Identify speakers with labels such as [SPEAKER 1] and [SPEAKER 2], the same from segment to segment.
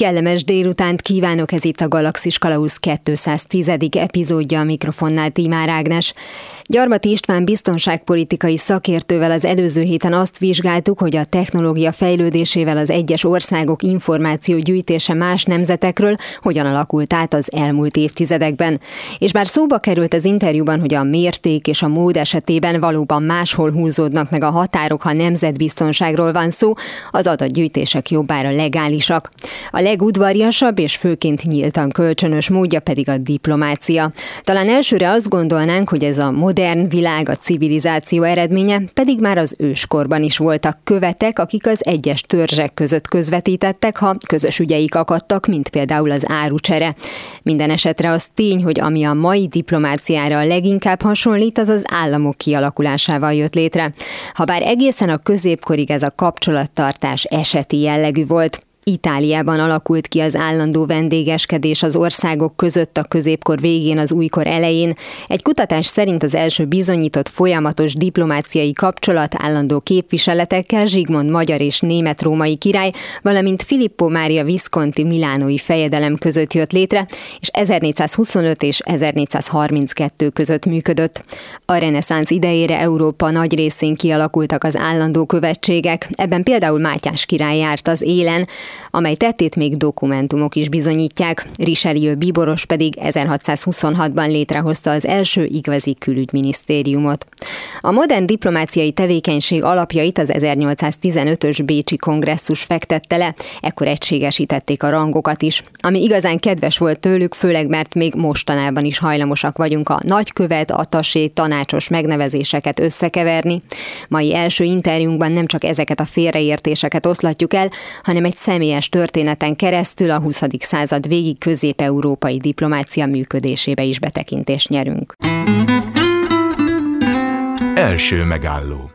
[SPEAKER 1] Kellemes délutánt kívánok, ez itt a Galaxis Kalauz 210. epizódja a mikrofonnál Tímár Ágnes. Gyarmati István biztonságpolitikai szakértővel az előző héten azt vizsgáltuk, hogy a technológia fejlődésével az egyes országok információ gyűjtése más nemzetekről hogyan alakult át az elmúlt évtizedekben. És bár szóba került az interjúban, hogy a mérték és a mód esetében valóban máshol húzódnak meg a határok, ha nemzetbiztonságról van szó, az adatgyűjtések jobbára legálisak. A legudvariasabb és főként nyíltan kölcsönös módja pedig a diplomácia. Talán elsőre azt gondolnánk, hogy ez a modern világ, a civilizáció eredménye, pedig már az őskorban is voltak követek, akik az egyes törzsek között közvetítettek, ha közös ügyeik akadtak, mint például az árucsere. Minden esetre az tény, hogy ami a mai diplomáciára a leginkább hasonlít, az az államok kialakulásával jött létre. Habár egészen a középkorig ez a kapcsolattartás eseti jellegű volt, Itáliában alakult ki az állandó vendégeskedés az országok között a középkor végén, az újkor elején. Egy kutatás szerint az első bizonyított folyamatos diplomáciai kapcsolat állandó képviseletekkel Zsigmond magyar és német-római király, valamint Filippo Mária Visconti milánói fejedelem között jött létre, és 1425 és 1432 között működött. A reneszánsz idejére Európa nagy részén kialakultak az állandó követségek, ebben például Mátyás király járt az élen, amely tettét még dokumentumok is bizonyítják. Richelieu Biboros pedig 1626-ban létrehozta az első igazi külügyminisztériumot. A modern diplomáciai tevékenység alapjait az 1815-ös Bécsi kongresszus fektette le, ekkor egységesítették a rangokat is, ami igazán kedves volt tőlük, főleg mert még mostanában is hajlamosak vagyunk a nagykövet, atasé, tanácsos megnevezéseket összekeverni. Mai első interjúnkban nem csak ezeket a félreértéseket oszlatjuk el, hanem egy szem személyes történeten keresztül a 20. század végig közép-európai diplomácia működésébe is betekintést nyerünk.
[SPEAKER 2] Első megálló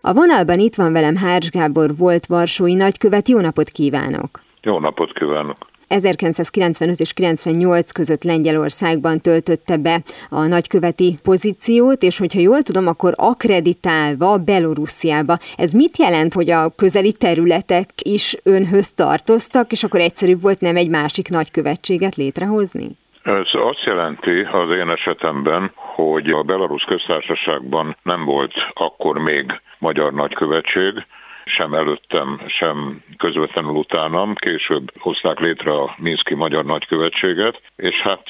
[SPEAKER 1] A vonalban itt van velem Hárs Gábor volt Varsói nagykövet, jó napot kívánok!
[SPEAKER 3] Jó napot kívánok!
[SPEAKER 1] 1995 és 98 között Lengyelországban töltötte be a nagyköveti pozíciót, és hogyha jól tudom, akkor akreditálva Belorussziába. Ez mit jelent, hogy a közeli területek is önhöz tartoztak, és akkor egyszerűbb volt nem egy másik nagykövetséget létrehozni?
[SPEAKER 3] Ez azt jelenti az én esetemben, hogy a Belarus köztársaságban nem volt akkor még magyar nagykövetség, sem előttem, sem közvetlenül utánam. Később hozták létre a Minszki Magyar Nagykövetséget, és hát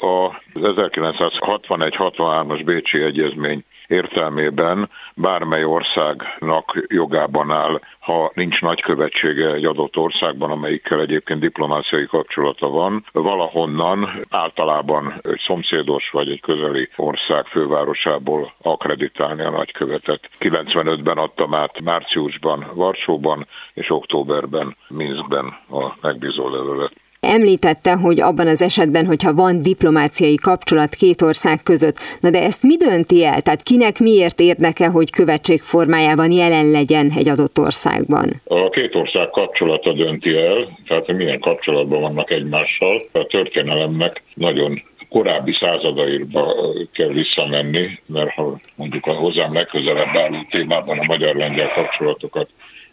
[SPEAKER 3] az 1961-63-as Bécsi Egyezmény értelmében bármely országnak jogában áll, ha nincs nagykövetsége egy adott országban, amelyikkel egyébként diplomáciai kapcsolata van, valahonnan általában egy szomszédos vagy egy közeli ország fővárosából akreditálni a nagykövetet. 95-ben adtam át márciusban Varsóban és októberben Minskben a megbízó levelet.
[SPEAKER 1] Említette, hogy abban az esetben, hogyha van diplomáciai kapcsolat két ország között, na de ezt mi dönti el? Tehát kinek miért érdeke, hogy követség formájában jelen legyen egy adott országban?
[SPEAKER 3] A két ország kapcsolata dönti el, tehát milyen kapcsolatban vannak egymással. A történelemnek nagyon korábbi századairba kell visszamenni, mert ha mondjuk a hozzám legközelebb álló témában a magyar-lengyel kapcsolatokat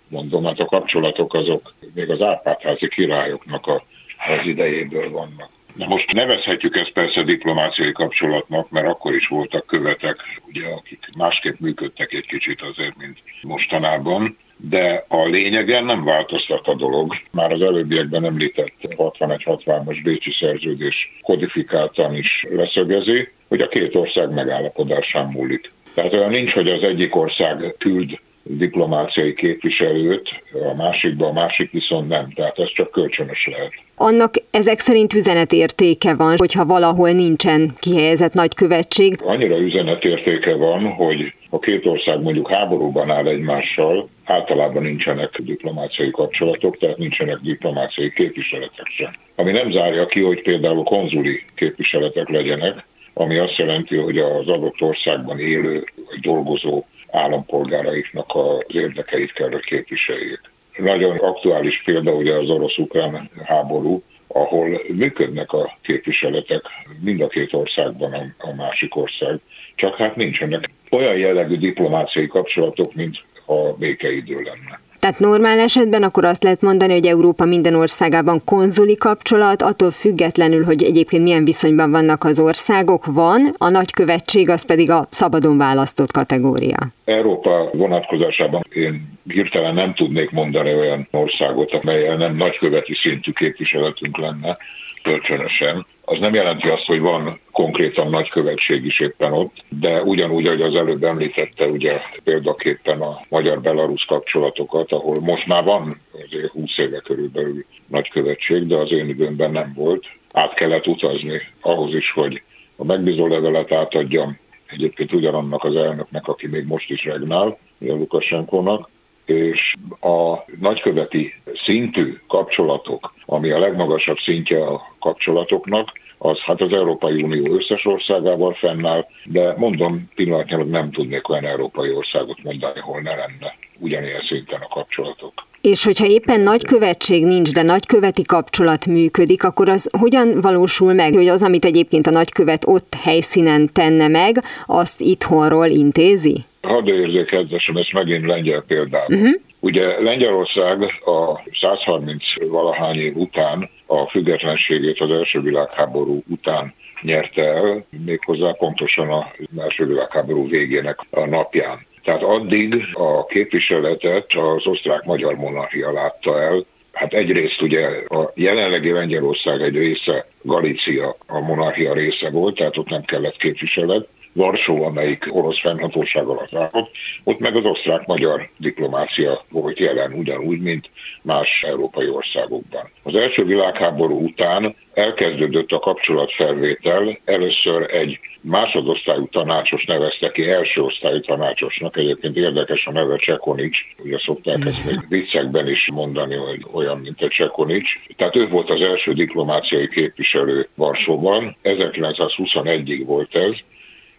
[SPEAKER 3] mondom, hát a kapcsolatok azok még az Árpádházi királyoknak a az idejéből vannak. Na most nevezhetjük ezt persze diplomáciai kapcsolatnak, mert akkor is voltak követek, ugye, akik másképp működtek egy kicsit azért, mint mostanában, de a lényegen nem változtat a dolog. Már az előbbiekben említett 61-63-as Bécsi szerződés kodifikáltan is leszögezi, hogy a két ország megállapodásán múlik. Tehát olyan nincs, hogy az egyik ország küld diplomáciai képviselőt, a másikba, a másik viszont nem. Tehát ez csak kölcsönös lehet.
[SPEAKER 1] Annak ezek szerint üzenetértéke van, hogyha valahol nincsen kihelyezett nagykövetség.
[SPEAKER 3] Annyira üzenetértéke van, hogy a két ország mondjuk háborúban áll egymással, általában nincsenek diplomáciai kapcsolatok, tehát nincsenek diplomáciai képviseletek sem. Ami nem zárja ki, hogy például konzuli képviseletek legyenek, ami azt jelenti, hogy az adott országban élő vagy dolgozó állampolgáraiknak az érdekeit kell, hogy képviseljék. Nagyon aktuális példa ugye az orosz-ukrán háború, ahol működnek a képviseletek mind a két országban a, a másik ország, csak hát nincsenek olyan jellegű diplomáciai kapcsolatok, mint a békeidő lenne.
[SPEAKER 1] Tehát normál esetben akkor azt lehet mondani, hogy Európa minden országában konzuli kapcsolat, attól függetlenül, hogy egyébként milyen viszonyban vannak az országok, van, a nagykövetség az pedig a szabadon választott kategória.
[SPEAKER 3] Európa vonatkozásában én hirtelen nem tudnék mondani olyan országot, amelyen nem nagyköveti szintű képviseletünk lenne kölcsönösen. Az nem jelenti azt, hogy van konkrétan nagykövetség is éppen ott, de ugyanúgy, ahogy az előbb említette, ugye példaképpen a magyar-belarusz kapcsolatokat, ahol most már van azért 20 éve körülbelül nagykövetség, de az én időmben nem volt. Át kellett utazni ahhoz is, hogy a megbízó levelet átadjam egyébként ugyanannak az elnöknek, aki még most is regnál, a Lukasenkónak, és a nagyköveti szintű kapcsolatok, ami a legmagasabb szintje a kapcsolatoknak, az hát az Európai Unió összes országával fennáll, de mondom, pillanatnyilag nem tudnék olyan európai országot mondani, hol ne lenne ugyanilyen szinten a kapcsolatok.
[SPEAKER 1] És hogyha éppen nagykövetség nincs, de nagyköveti kapcsolat működik, akkor az hogyan valósul meg, hogy az, amit egyébként a nagykövet ott helyszínen tenne meg, azt itthonról intézi?
[SPEAKER 3] Hadd érzékezzesem ezt megint lengyel példában. Uh-huh. Ugye Lengyelország a 130 valahány év után a függetlenségét az első világháború után nyerte el, méghozzá pontosan a első világháború végének a napján. Tehát addig a képviseletet az osztrák-magyar monarchia látta el, Hát egyrészt ugye a jelenlegi Lengyelország egy része Galícia a monarchia része volt, tehát ott nem kellett képviselet, Varsó, amelyik orosz fennhatóság alatt állott, ott meg az osztrák-magyar diplomácia volt jelen ugyanúgy, mint más európai országokban. Az első világháború után elkezdődött a kapcsolatfelvétel, először egy másodosztályú tanácsos nevezte ki első osztályú tanácsosnak, egyébként érdekes a neve Csekonics, ugye szokták ezt még viccekben is mondani, hogy olyan, mint egy Csekonics. Tehát ő volt az első diplomáciai képviselő Varsóban, 1921-ig volt ez,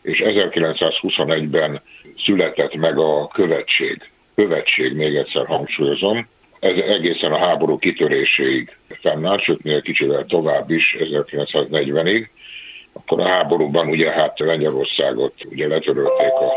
[SPEAKER 3] és 1921-ben született meg a követség. Követség, még egyszer hangsúlyozom, ez egészen a háború kitöréséig fennállt, sőt, még kicsivel tovább is, 1940-ig. Akkor a háborúban ugye hát Lengyelországot ugye letörölték a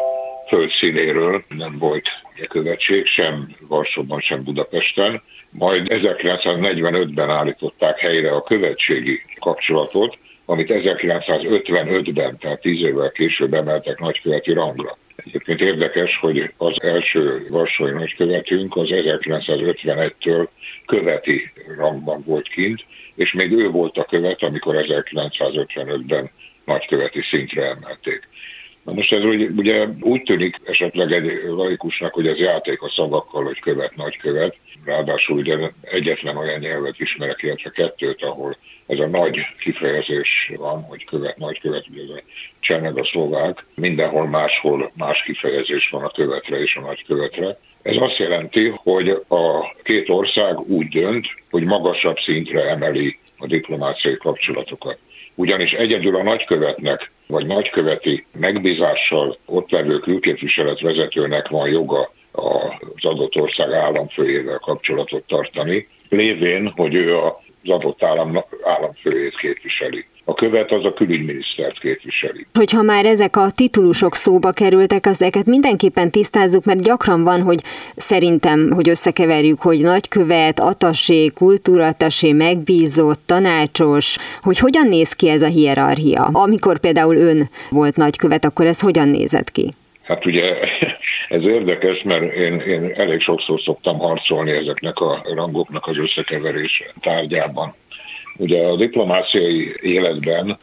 [SPEAKER 3] földszínéről, nem volt követség, sem Varsóban, sem Budapesten. Majd 1945-ben állították helyre a követségi kapcsolatot, amit 1955-ben, tehát tíz évvel később emeltek nagyköveti rangra. Egyébként érdekes, hogy az első varsói nagykövetünk az 1951-től követi rangban volt kint, és még ő volt a követ, amikor 1955-ben nagyköveti szintre emelték. Na most ez ugye, ugye úgy tűnik esetleg egy laikusnak, hogy ez játék a szavakkal, hogy követ, nagykövet. Ráadásul ugye egyetlen olyan nyelvet ismerek, illetve kettőt, ahol ez a nagy kifejezés van, hogy követ, nagykövet, ugye ez a cseneg a szlovák, mindenhol máshol más kifejezés van a követre és a nagykövetre. Ez azt jelenti, hogy a két ország úgy dönt, hogy magasabb szintre emeli a diplomáciai kapcsolatokat. Ugyanis egyedül a nagykövetnek vagy nagyköveti megbízással ott levő külképviselet vezetőnek van joga az adott ország államfőjével kapcsolatot tartani, lévén, hogy ő a adott állam, államfőjét képviseli. A követ az a külügyminisztert képviseli.
[SPEAKER 1] Hogyha már ezek a titulusok szóba kerültek, ezeket mindenképpen tisztázzuk, mert gyakran van, hogy szerintem, hogy összekeverjük, hogy nagykövet, atasé, kultúratasé, megbízott, tanácsos, hogy hogyan néz ki ez a hierarchia. Amikor például ön volt nagykövet, akkor ez hogyan nézett ki?
[SPEAKER 3] Hát ugye ez érdekes, mert én, én elég sokszor szoktam harcolni ezeknek a rangoknak az összekeverése tárgyában. Ugye a diplomáciai életben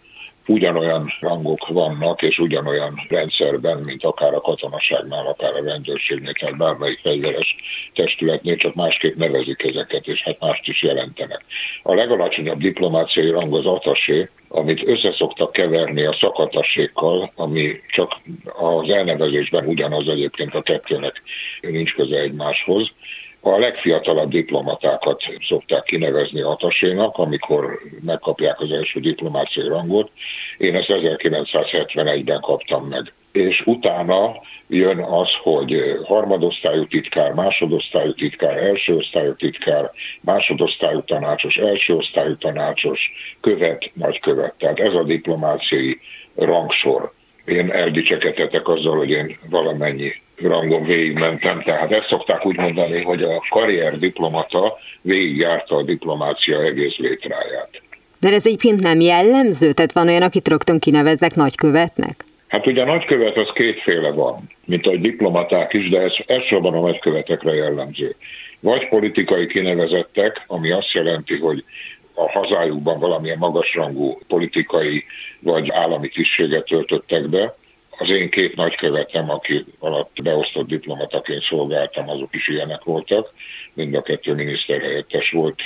[SPEAKER 3] ugyanolyan rangok vannak, és ugyanolyan rendszerben, mint akár a katonaságnál, akár a rendőrségnél, tehát bármelyik fegyveres testületnél, csak másképp nevezik ezeket, és hát mást is jelentenek. A legalacsonyabb diplomáciai rang az atasé, amit összeszoktak keverni a szakatassékkal, ami csak az elnevezésben ugyanaz egyébként a kettőnek nincs köze egymáshoz, a legfiatalabb diplomatákat szokták kinevezni Atasénak, amikor megkapják az első diplomáciai rangot. Én ezt 1971-ben kaptam meg. és utána jön az, hogy harmadosztályú titkár, másodosztályú titkár, elsőosztályú titkár, másodosztályú tanácsos, elsőosztályú tanácsos, követ, nagykövet. Tehát ez a diplomáciai rangsor. Én eldicsekedhetek azzal, hogy én valamennyi rangon végigmentem, tehát ezt szokták úgy mondani, hogy a karrier diplomata végigjárta a diplomácia egész létráját.
[SPEAKER 1] De ez egyébként nem jellemző? Tehát van olyan, akit rögtön kineveznek nagykövetnek?
[SPEAKER 3] Hát ugye a nagykövet az kétféle van, mint a diplomaták is, de ez elsősorban a nagykövetekre jellemző. Vagy politikai kinevezettek, ami azt jelenti, hogy a hazájukban valamilyen magasrangú politikai vagy állami tisztséget töltöttek be. Az én két nagykövetem, aki alatt beosztott diplomataként szolgáltam, azok is ilyenek voltak. Mind a kettő miniszterhelyettes volt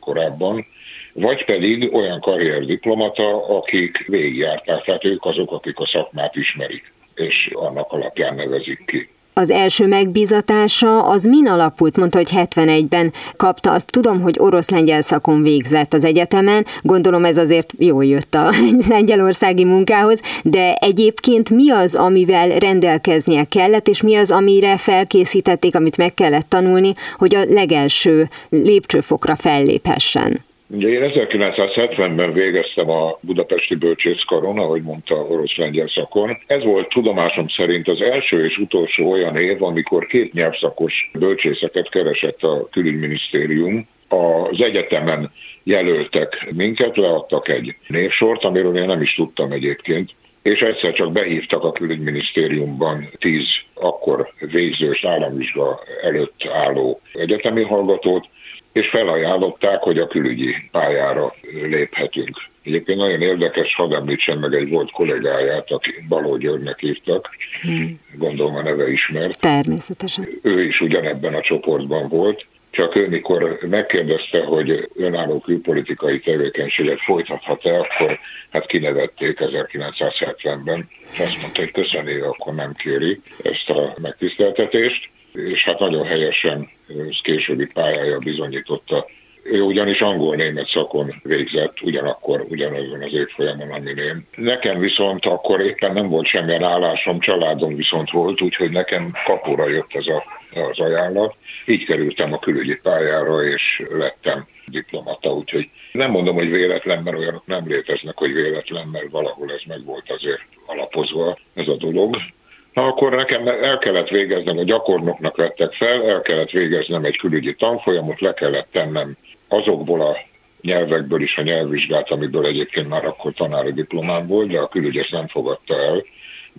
[SPEAKER 3] korábban vagy pedig olyan karrierdiplomata, akik végigjárták, tehát ők azok, akik a szakmát ismerik, és annak alapján nevezik ki.
[SPEAKER 1] Az első megbízatása az min alapult? Mondta, hogy 71-ben kapta. Azt tudom, hogy orosz-lengyel szakon végzett az egyetemen. Gondolom ez azért jól jött a lengyelországi munkához, de egyébként mi az, amivel rendelkeznie kellett, és mi az, amire felkészítették, amit meg kellett tanulni, hogy a legelső lépcsőfokra felléphessen?
[SPEAKER 3] Ugye én 1970-ben végeztem a Budapesti Bölcsészkaron, ahogy mondta orosz-lengyel szakon. Ez volt tudomásom szerint az első és utolsó olyan év, amikor két nyelvszakos bölcsészeket keresett a külügyminisztérium. Az egyetemen jelöltek minket, leadtak egy névsort, amiről én nem is tudtam egyébként, és egyszer csak behívtak a külügyminisztériumban tíz akkor végzős államvizsga előtt álló egyetemi hallgatót, és felajánlották, hogy a külügyi pályára léphetünk. Egyébként nagyon érdekes, hadd említsem meg egy volt kollégáját, aki Baló Györgynek hívtak, hmm. gondolom a neve ismert.
[SPEAKER 1] Természetesen.
[SPEAKER 3] Ő is ugyanebben a csoportban volt, csak ő mikor megkérdezte, hogy önálló külpolitikai tevékenységet folytathat-e, akkor hát kinevették 1970-ben, és azt mondta, hogy köszöni, akkor nem kéri ezt a megtiszteltetést és hát nagyon helyesen későbbi pályája bizonyította. Ő ugyanis angol-német szakon végzett, ugyanakkor, ugyanazon az évfolyamon, amin én. Nekem viszont akkor éppen nem volt semmilyen állásom, családom viszont volt, úgyhogy nekem kapura jött ez a, az ajánlat. Így kerültem a külügyi pályára, és lettem diplomata, úgyhogy nem mondom, hogy véletlen, mert olyanok nem léteznek, hogy véletlen, mert valahol ez meg volt azért alapozva ez a dolog. Akkor nekem el kellett végeznem, a gyakornoknak vettek fel, el kellett végeznem egy külügyi tanfolyamot, le kellett tennem azokból a nyelvekből is a nyelvvizsgát, amiből egyébként már akkor tanári diplomám volt, de a külügy ezt nem fogadta el,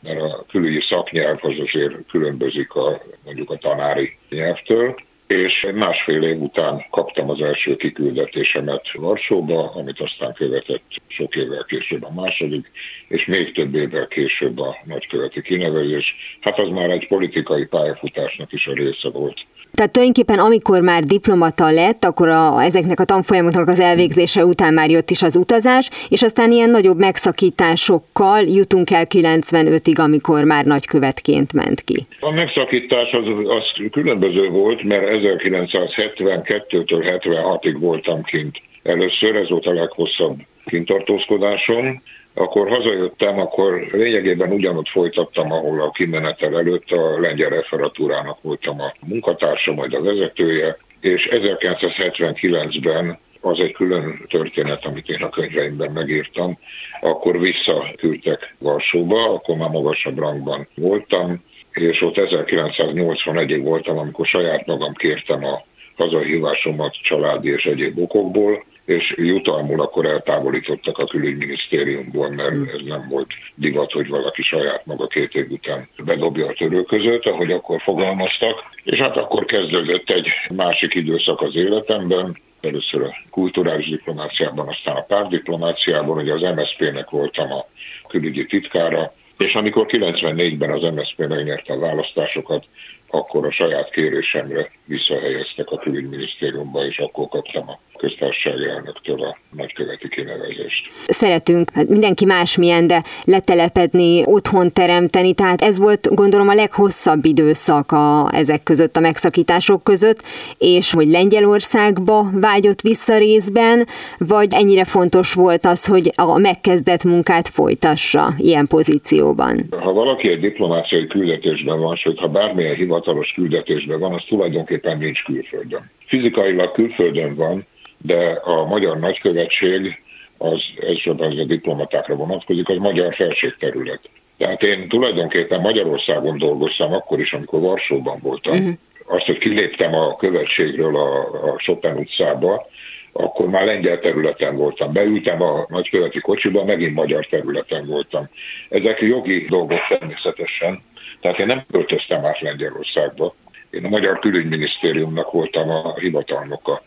[SPEAKER 3] mert a külügyi szaknyelv az azért különbözik a, mondjuk a tanári nyelvtől és másfél év után kaptam az első kiküldetésemet Varsóba, amit aztán követett sok évvel később a második, és még több évvel később a nagyköveti kinevezés. Hát az már egy politikai pályafutásnak is a része volt.
[SPEAKER 1] Tehát tulajdonképpen amikor már diplomata lett, akkor a, ezeknek a tanfolyamoknak az elvégzése után már jött is az utazás, és aztán ilyen nagyobb megszakításokkal jutunk el 95-ig, amikor már nagykövetként ment ki.
[SPEAKER 3] A megszakítás az, az különböző volt, mert 1972-től 76-ig voltam kint. Először ez volt a leghosszabb kintartózkodásom, akkor hazajöttem, akkor lényegében ugyanott folytattam, ahol a kimenetel előtt a lengyel referatúrának voltam a munkatársa, majd a vezetője, és 1979-ben az egy külön történet, amit én a könyveimben megírtam, akkor visszaküldtek Varsóba, akkor már magasabb rangban voltam, és ott 1981-ig voltam, amikor saját magam kértem a hazahívásomat családi és egyéb okokból, és jutalmul akkor eltávolítottak a külügyminisztériumból, mert hmm. ez nem volt divat, hogy valaki saját maga két év után bedobja a törő között, ahogy akkor fogalmaztak. És hát akkor kezdődött egy másik időszak az életemben, először a kulturális diplomáciában, aztán a párdiplomáciában, hogy az MSZP-nek voltam a külügyi titkára, és amikor 94-ben az MSZP megnyerte a választásokat, akkor a saját kérésemre visszahelyeztek a külügyminisztériumba, és akkor kaptam a köztársasági elnöktől a nagyköveti kinevezést.
[SPEAKER 1] Szeretünk, hát mindenki másmilyen, de letelepedni, otthon teremteni, tehát ez volt gondolom a leghosszabb időszak a, ezek között, a megszakítások között, és hogy Lengyelországba vágyott vissza részben, vagy ennyire fontos volt az, hogy a megkezdett munkát folytassa ilyen pozícióban?
[SPEAKER 3] Ha valaki egy diplomáciai küldetésben van, sőt, ha bármilyen hivatalos küldetésben van, az tulajdonképpen nincs külföldön. Fizikailag külföldön van, de a magyar nagykövetség az elsősorban az a diplomatákra vonatkozik, az magyar felségterület. Tehát én tulajdonképpen Magyarországon dolgoztam akkor is, amikor Varsóban voltam. Uh-huh. Azt, hogy kiléptem a követségről a, a Chopin utcába, akkor már lengyel területen voltam. Beültem a nagyköveti kocsiba, megint magyar területen voltam. Ezek jogi dolgok természetesen. Tehát én nem költöztem át Lengyelországba. Én a Magyar Külügyminisztériumnak voltam a hivatalnoka.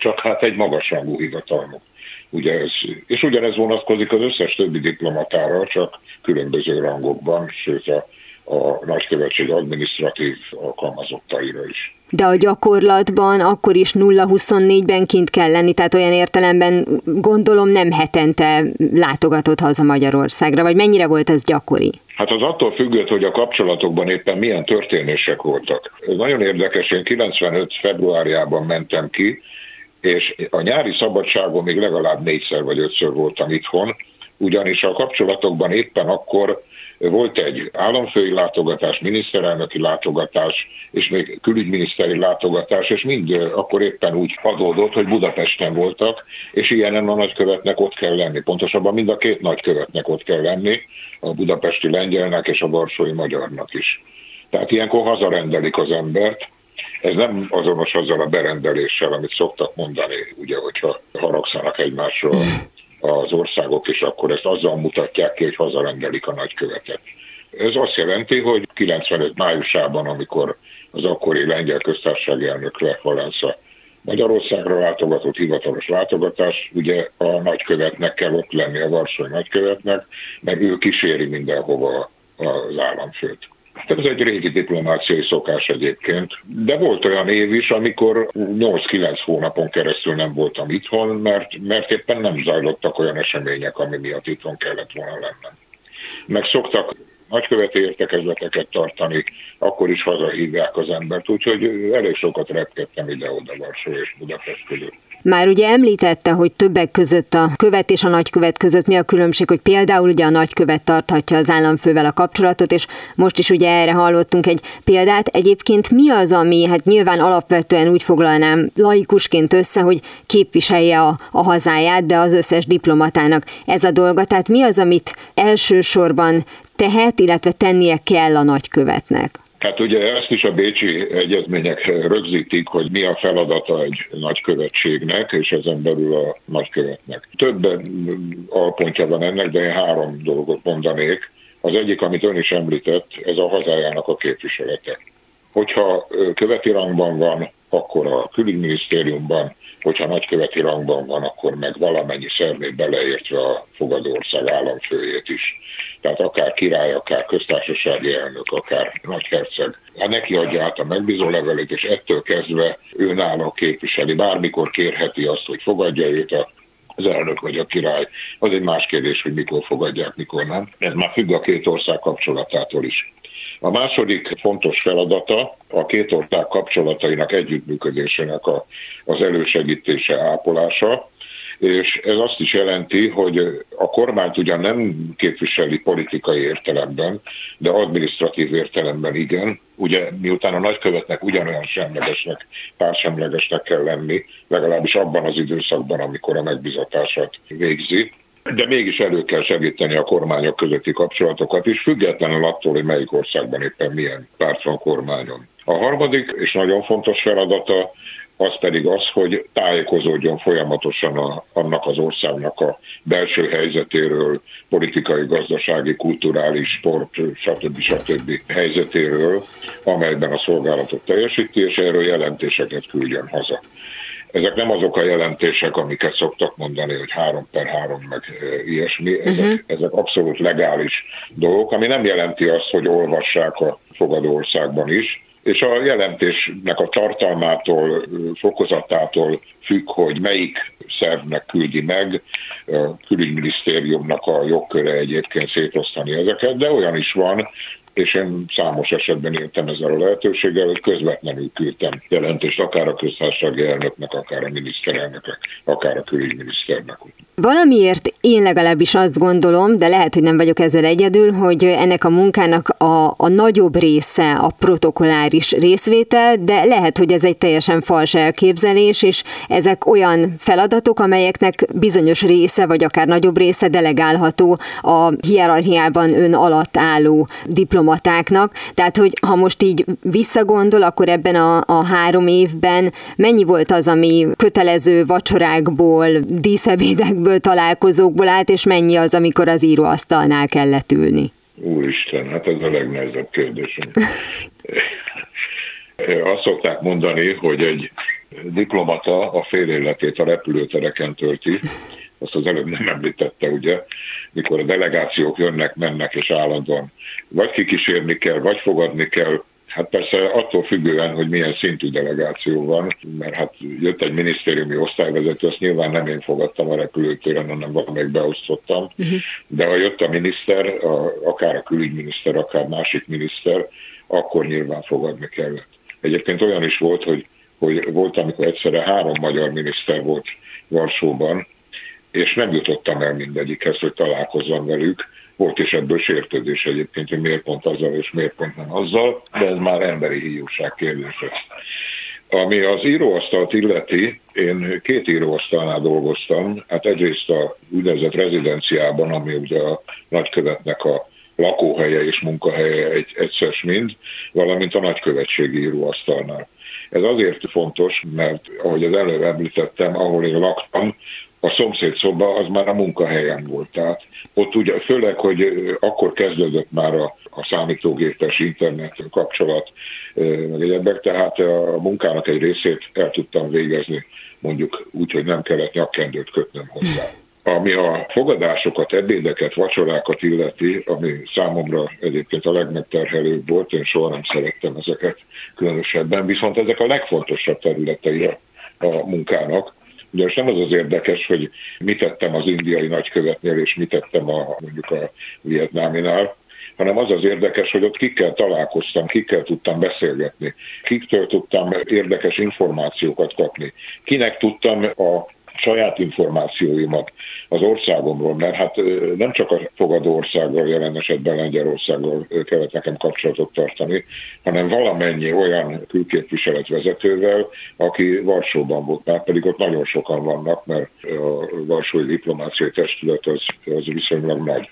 [SPEAKER 3] Csak hát egy magasrangú hivatalnok. Ugye ez, és ugyanez vonatkozik az összes többi diplomatára, csak különböző rangokban, sőt a, a nagykövetség adminisztratív alkalmazottaira is.
[SPEAKER 1] De a gyakorlatban akkor is 0-24-ben kint kell lenni, tehát olyan értelemben gondolom nem hetente látogatott haza Magyarországra, vagy mennyire volt ez gyakori?
[SPEAKER 3] Hát az attól függött, hogy a kapcsolatokban éppen milyen történések voltak. Nagyon érdekes, én 95. februárjában mentem ki, és a nyári szabadságon még legalább négyszer vagy ötször voltam itthon, ugyanis a kapcsolatokban éppen akkor volt egy államfői látogatás, miniszterelnöki látogatás, és még külügyminiszteri látogatás, és mind akkor éppen úgy adódott, hogy Budapesten voltak, és ilyenen a nagykövetnek ott kell lenni. Pontosabban mind a két nagykövetnek ott kell lenni, a budapesti lengyelnek és a varsói magyarnak is. Tehát ilyenkor hazarendelik az embert, ez nem azonos azzal a berendeléssel, amit szoktak mondani, ugye, hogyha haragszanak egymásról az országok, és akkor ezt azzal mutatják ki, hogy hazarendelik a nagykövetet. Ez azt jelenti, hogy 95 májusában, amikor az akkori lengyel köztársasági elnök Lech Valensa Magyarországra látogatott hivatalos látogatás, ugye a nagykövetnek kell ott lenni, a Varsói nagykövetnek, mert ő kíséri mindenhova az államfőt. Ez egy régi diplomáciai szokás egyébként, de volt olyan év is, amikor 8-9 hónapon keresztül nem voltam itthon, mert, mert éppen nem zajlottak olyan események, ami miatt itthon kellett volna lennem. Meg szoktak nagyköveti értekezleteket tartani, akkor is hazahívják az embert, úgyhogy elég sokat repkedtem ide-oda Varsó és Budapest között.
[SPEAKER 1] Már ugye említette, hogy többek között a követ és a nagykövet között mi a különbség, hogy például ugye a nagykövet tarthatja az államfővel a kapcsolatot, és most is ugye erre hallottunk egy példát. Egyébként mi az, ami hát nyilván alapvetően úgy foglalnám laikusként össze, hogy képviselje a, a hazáját, de az összes diplomatának ez a dolga. Tehát mi az, amit elsősorban tehet, illetve tennie kell a nagykövetnek?
[SPEAKER 3] Hát ugye ezt is a Bécsi egyezmények rögzítik, hogy mi a feladata egy nagykövetségnek, és ezen belül a nagykövetnek. Több alpontja van ennek, de én három dolgot mondanék. Az egyik, amit ön is említett, ez a hazájának a képviselete. Hogyha követi rangban van, akkor a külügyminisztériumban, hogyha nagyköveti rangban van, akkor meg valamennyi szervét beleértve a fogadó ország államfőjét is. Tehát akár király, akár köztársasági elnök, akár nagyherceg. Hát neki adja át a megbízó levelét, és ettől kezdve ő nála képviseli. Bármikor kérheti azt, hogy fogadja őt a az elnök vagy a király. Az egy más kérdés, hogy mikor fogadják, mikor nem. Ez már függ a két ország kapcsolatától is. A második fontos feladata a két ország kapcsolatainak együttműködésének a, az elősegítése, ápolása, és ez azt is jelenti, hogy a kormányt ugyan nem képviseli politikai értelemben, de administratív értelemben igen. Ugye miután a nagykövetnek ugyanolyan semlegesnek, pársemlegesnek kell lenni, legalábbis abban az időszakban, amikor a megbizatását végzi, de mégis elő kell segíteni a kormányok közötti kapcsolatokat is, függetlenül attól, hogy melyik országban éppen milyen párt van kormányon. A harmadik és nagyon fontos feladata az pedig az, hogy tájékozódjon folyamatosan a, annak az országnak a belső helyzetéről, politikai, gazdasági, kulturális, sport, stb. stb. helyzetéről, amelyben a szolgálatot teljesíti, és erről jelentéseket küldjön haza. Ezek nem azok a jelentések, amiket szoktak mondani, hogy három per három, meg ilyesmi. Ezek, uh-huh. ezek abszolút legális dolgok, ami nem jelenti azt, hogy olvassák a fogadó országban is, és a jelentésnek a tartalmától, fokozatától függ, hogy melyik szervnek küldi meg, a külügyminisztériumnak a jogköre egyébként szétosztani ezeket, de olyan is van, és én számos esetben éltem ezzel a lehetőséggel, hogy közvetlenül küldtem jelentést akár a köztársasági elnöknek, akár a miniszterelnöknek, akár a külügyminiszternek.
[SPEAKER 1] Valamiért én legalábbis azt gondolom, de lehet, hogy nem vagyok ezzel egyedül, hogy ennek a munkának a, a nagyobb része a protokolláris részvétel, de lehet, hogy ez egy teljesen fals elképzelés, és ezek olyan feladatok, amelyeknek bizonyos része, vagy akár nagyobb része delegálható a hierarchiában ön alatt álló diplomatáknak. Tehát, hogy ha most így visszagondol, akkor ebben a, a három évben mennyi volt az, ami kötelező vacsorákból, díszebédekből, ebből találkozókból állt, és mennyi az, amikor az íróasztalnál kellett ülni?
[SPEAKER 3] Úristen, hát ez a legnehezebb kérdésem. Azt szokták mondani, hogy egy diplomata a fél életét a repülőtereken tölti, azt az előbb nem említette, ugye, mikor a delegációk jönnek, mennek és állandóan vagy kikísérni kell, vagy fogadni kell, Hát persze attól függően, hogy milyen szintű delegáció van, mert hát jött egy minisztériumi osztályvezető, azt nyilván nem én fogadtam a repülőtéren, hanem valamelyik beosztottam, uh-huh. de ha jött a miniszter, a, akár a külügyminiszter, akár másik miniszter, akkor nyilván fogadni kellett. Egyébként olyan is volt, hogy, hogy volt, amikor egyszerre három magyar miniszter volt Varsóban, és nem jutottam el mindegyikhez, hogy találkozzam velük, volt is ebből sértődés egyébként, hogy miért pont azzal és miért pont nem azzal, de ez már emberi hiúság kérdése. Ami az íróasztalt illeti, én két íróasztalnál dolgoztam, hát egyrészt a úgynevezett rezidenciában, ami ugye a nagykövetnek a lakóhelye és munkahelye egy, egyszer mind, valamint a nagykövetségi íróasztalnál. Ez azért fontos, mert ahogy az előbb említettem, ahol én laktam, a szomszéd szoba az már a munkahelyem volt. Tehát ott ugye főleg, hogy akkor kezdődött már a, a számítógépes internet kapcsolat, meg egyebek, tehát a munkának egy részét el tudtam végezni, mondjuk úgy, hogy nem kellett nyakkendőt kötnöm hozzá. Ami a fogadásokat, ebédeket, vacsorákat illeti, ami számomra egyébként a legmegterhelőbb volt, én soha nem szerettem ezeket különösebben, viszont ezek a legfontosabb területei a munkának, Ugye most nem az az érdekes, hogy mit tettem az indiai nagykövetnél, és mit tettem a, mondjuk a vietnáminál, hanem az az érdekes, hogy ott kikkel találkoztam, kikkel tudtam beszélgetni, kiktől tudtam érdekes információkat kapni, kinek tudtam a saját információimat az országomról, mert hát nem csak a fogadó országgal, jelen esetben Lengyelországgal kellett nekem kapcsolatot tartani, hanem valamennyi olyan külképviselet vezetővel, aki Varsóban volt, már pedig ott nagyon sokan vannak, mert a Varsói Diplomáciai Testület az, az viszonylag nagy.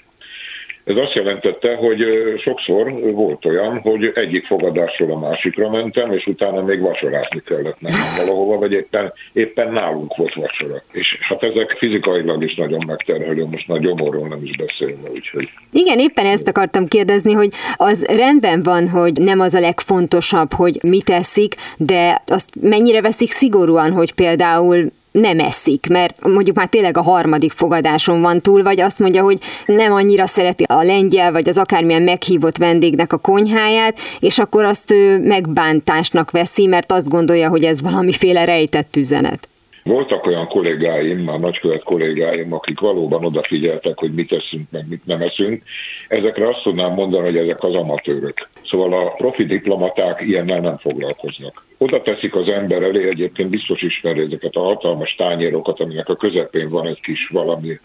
[SPEAKER 3] Ez azt jelentette, hogy sokszor volt olyan, hogy egyik fogadásról a másikra mentem, és utána még vacsorázni kellett mennem valahova, vagy éppen, éppen nálunk volt vacsora. És hát ezek fizikailag is nagyon megterhelő, most már gyomorról nem is beszélve, úgyhogy.
[SPEAKER 1] Igen, éppen ezt akartam kérdezni, hogy az rendben van, hogy nem az a legfontosabb, hogy mit eszik, de azt mennyire veszik szigorúan, hogy például nem eszik, mert mondjuk már tényleg a harmadik fogadáson van túl, vagy azt mondja, hogy nem annyira szereti a lengyel, vagy az akármilyen meghívott vendégnek a konyháját, és akkor azt ő megbántásnak veszi, mert azt gondolja, hogy ez valamiféle rejtett üzenet.
[SPEAKER 3] Voltak olyan kollégáim, már nagykövet kollégáim, akik valóban odafigyeltek, hogy mit eszünk, meg mit nem eszünk. Ezekre azt tudnám mondani, hogy ezek az amatőrök. Szóval a profi diplomaták ilyennel nem foglalkoznak. Oda teszik az ember elé, egyébként biztos ismeri ezeket a hatalmas tányérokat, aminek a közepén van egy kis valami.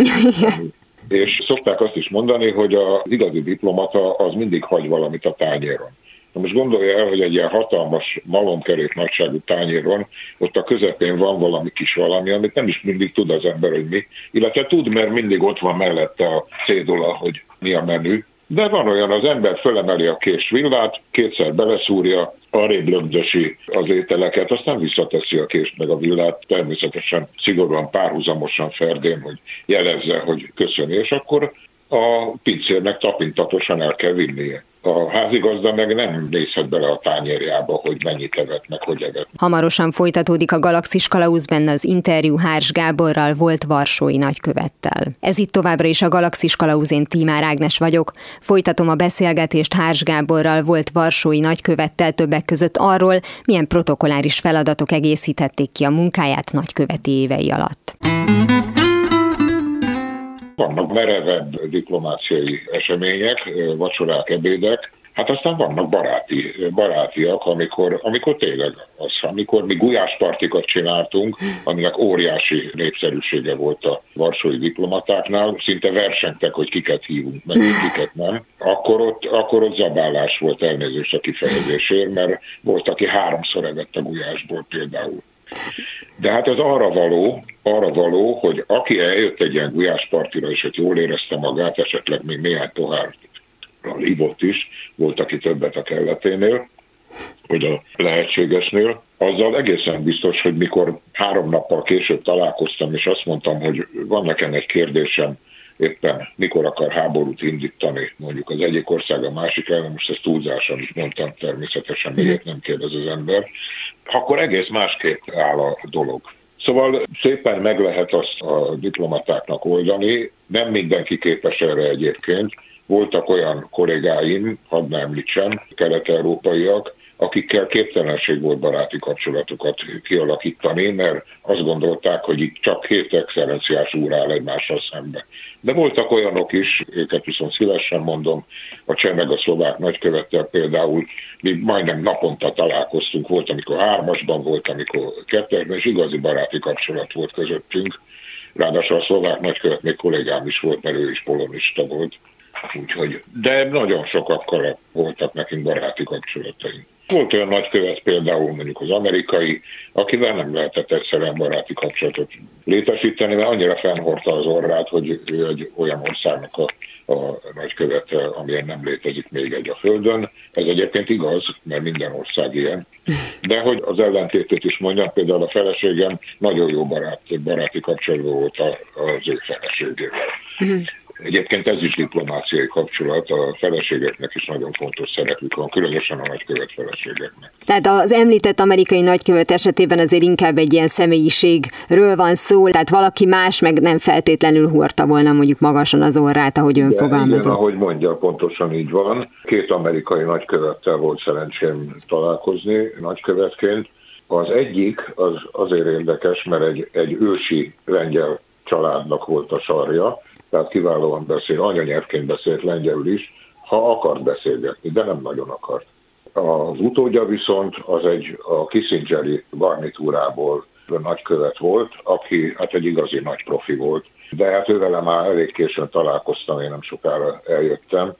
[SPEAKER 3] és szokták azt is mondani, hogy az igazi diplomata az mindig hagy valamit a tányéron. Na most gondolja el, hogy egy ilyen hatalmas malomkerék nagyságú tányéron, ott a közepén van valami kis valami, amit nem is mindig tud az ember, hogy mi. Illetve tud, mert mindig ott van mellette a cédula, hogy mi a menü. De van olyan, az ember fölemeli a kés villát, kétszer beleszúrja, arrébb lögdösi az ételeket, aztán visszateszi a kést meg a villát, természetesen szigorúan párhuzamosan ferdén, hogy jelezze, hogy köszöni, és akkor a pincérnek tapintatosan el kell vinnie. A házigazda meg nem nézhet bele a tányérjába, hogy mennyit evett, meg hogy evett.
[SPEAKER 1] Hamarosan folytatódik a Galaxis Kalausz benne az interjú Hárs Gáborral volt Varsói nagykövettel. Ez itt továbbra is a Galaxis Kalausz, én Tímár Ágnes vagyok. Folytatom a beszélgetést Hárs Gáborral volt Varsói nagykövettel többek között arról, milyen protokoláris feladatok egészítették ki a munkáját nagyköveti évei alatt.
[SPEAKER 3] Vannak merevebb diplomáciai események, vacsorák, ebédek, Hát aztán vannak baráti, barátiak, amikor, amikor tényleg az, amikor mi gulyáspartikat csináltunk, aminek óriási népszerűsége volt a varsói diplomatáknál, szinte versengtek, hogy kiket hívunk meg, kiket nem, akkor ott, akkor ott zabálás volt elnézést a kifejezésért, mert volt, aki háromszor evett a gulyásból például. De hát ez arra való, arra való, hogy aki eljött egy ilyen gulyáspartira, és hogy jól érezte magát, esetleg még néhány pohár ivott is, volt, aki többet a kelleténél, vagy a lehetségesnél, azzal egészen biztos, hogy mikor három nappal később találkoztam, és azt mondtam, hogy van nekem egy kérdésem, éppen mikor akar háborút indítani mondjuk az egyik ország a másik ellen, most ezt túlzás, amit mondtam természetesen, miért nem kérdez az ember, akkor egész másképp áll a dolog. Szóval szépen meg lehet azt a diplomatáknak oldani, nem mindenki képes erre egyébként. Voltak olyan kollégáim, hadd ne említsem, kelet-európaiak, akikkel képtelenség volt baráti kapcsolatokat kialakítani, mert azt gondolták, hogy itt csak két excellenciás úr áll egymással szembe. De voltak olyanok is, őket viszont szívesen mondom, a cseh meg a szlovák nagykövettel például, mi majdnem naponta találkoztunk, volt, amikor hármasban, volt, amikor kettesben, és igazi baráti kapcsolat volt közöttünk. Ráadásul a szlovák nagykövet még kollégám is volt, mert ő is polonista volt. Úgyhogy, de nagyon sokakkal voltak nekünk baráti kapcsolataink. Volt olyan nagykövet például mondjuk az amerikai, akivel nem lehetett egyszerűen baráti kapcsolatot létesíteni, mert annyira fennhordta az orrát, hogy ő egy olyan országnak a, a nagykövete, amilyen nem létezik még egy a Földön. Ez egyébként igaz, mert minden ország ilyen. De hogy az ellentétét is mondjam, például a feleségem nagyon jó barát, baráti kapcsolatban volt az ő feleségével. Egyébként ez is diplomáciai kapcsolat, a feleségeknek is nagyon fontos szerepük van, különösen a nagykövet feleségeknek.
[SPEAKER 1] Tehát az említett amerikai nagykövet esetében azért inkább egy ilyen személyiségről van szó, tehát valaki más meg nem feltétlenül hordta volna mondjuk magasan az orrát, ahogy ön igen, fogalmazott.
[SPEAKER 3] Igen, ahogy mondja, pontosan így van. Két amerikai nagykövettel volt szerencsém találkozni nagykövetként. Az egyik az azért érdekes, mert egy, egy ősi lengyel családnak volt a sarja, tehát kiválóan beszél, anyanyelvként beszélt lengyelül is, ha akart beszélgetni, de nem nagyon akart. Az utódja viszont az egy a Kissingeri garnitúrából nagykövet volt, aki hát egy igazi nagy profi volt, de hát ővele már elég későn találkoztam, én nem sokára eljöttem,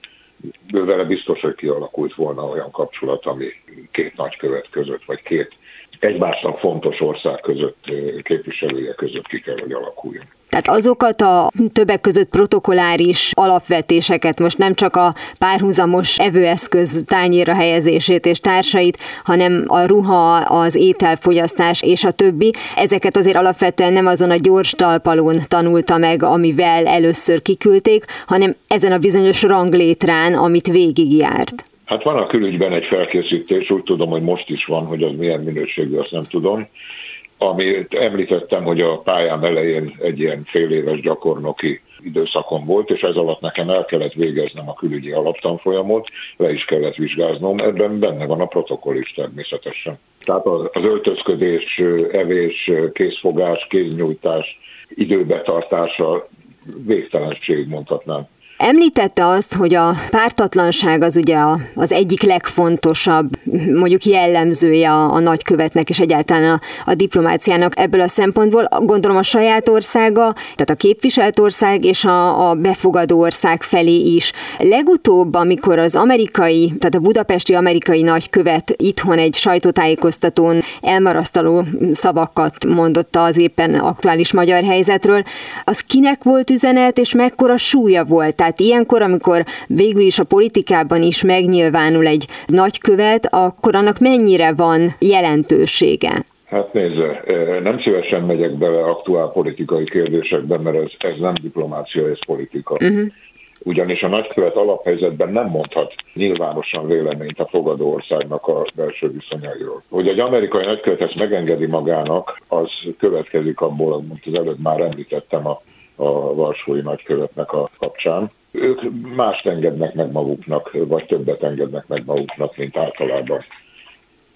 [SPEAKER 3] ővele biztos, hogy kialakult volna olyan kapcsolat, ami két nagykövet között, vagy két egymásnak fontos ország között, képviselője között ki kell, hogy alakuljon.
[SPEAKER 1] Tehát azokat a többek között protokoláris alapvetéseket, most nem csak a párhuzamos evőeszköz tányéra helyezését és társait, hanem a ruha, az ételfogyasztás és a többi, ezeket azért alapvetően nem azon a gyors talpalón tanulta meg, amivel először kiküldték, hanem ezen a bizonyos ranglétrán, amit végigjárt.
[SPEAKER 3] Hát van a külügyben egy felkészítés, úgy tudom, hogy most is van, hogy az milyen minőségű, azt nem tudom. Amit említettem, hogy a pályám elején egy ilyen fél éves gyakornoki időszakom volt, és ez alatt nekem el kellett végeznem a külügyi alaptanfolyamot, le is kellett vizsgáznom, ebben benne van a protokoll is természetesen. Tehát az öltözködés, evés, készfogás, kéznyújtás, időbetartása végtelenség mondhatnám.
[SPEAKER 1] Említette azt, hogy a pártatlanság az ugye az egyik legfontosabb, mondjuk jellemzője a, a nagykövetnek és egyáltalán a, a diplomáciának ebből a szempontból. Gondolom a saját országa, tehát a képviselt ország és a, a befogadó ország felé is. Legutóbb, amikor az amerikai, tehát a budapesti amerikai nagykövet itthon egy sajtótájékoztatón elmarasztaló szavakat mondotta az éppen aktuális magyar helyzetről, az kinek volt üzenet és mekkora súlya volt? Tehát ilyenkor, amikor végül is a politikában is megnyilvánul egy nagykövet, akkor annak mennyire van jelentősége?
[SPEAKER 3] Hát nézze, nem szívesen megyek bele aktuál politikai kérdésekbe, mert ez, ez nem diplomácia, ez politika. Uh-huh. ugyanis a nagykövet alaphelyzetben nem mondhat nyilvánosan véleményt a fogadó országnak a belső viszonyairól. Hogy egy amerikai nagykövet ezt megengedi magának, az következik abból, amit az előbb már említettem a, a Varsói nagykövetnek a kapcsán. Ők mást engednek meg maguknak, vagy többet engednek meg maguknak, mint általában.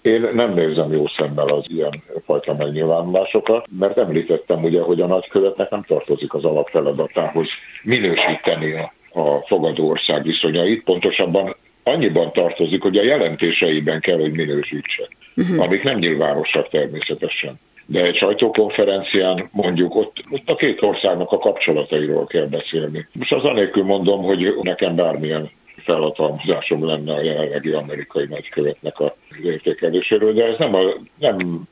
[SPEAKER 3] Én nem nézem jó szemmel az ilyen fajta megnyilvánulásokat, mert említettem ugye, hogy a nagykövetnek nem tartozik az alapfeladatához minősíteni a a fogadó ország viszonyait, pontosabban annyiban tartozik, hogy a jelentéseiben kell, hogy minősítse, uh-huh. amik nem nyilvánosak természetesen. De egy sajtókonferencián mondjuk ott, ott a két országnak a kapcsolatairól kell beszélni. Most az anélkül mondom, hogy nekem bármilyen felhatalmazásom lenne a jelenlegi amerikai nagykövetnek a értékeléséről, de ez nem, a, nem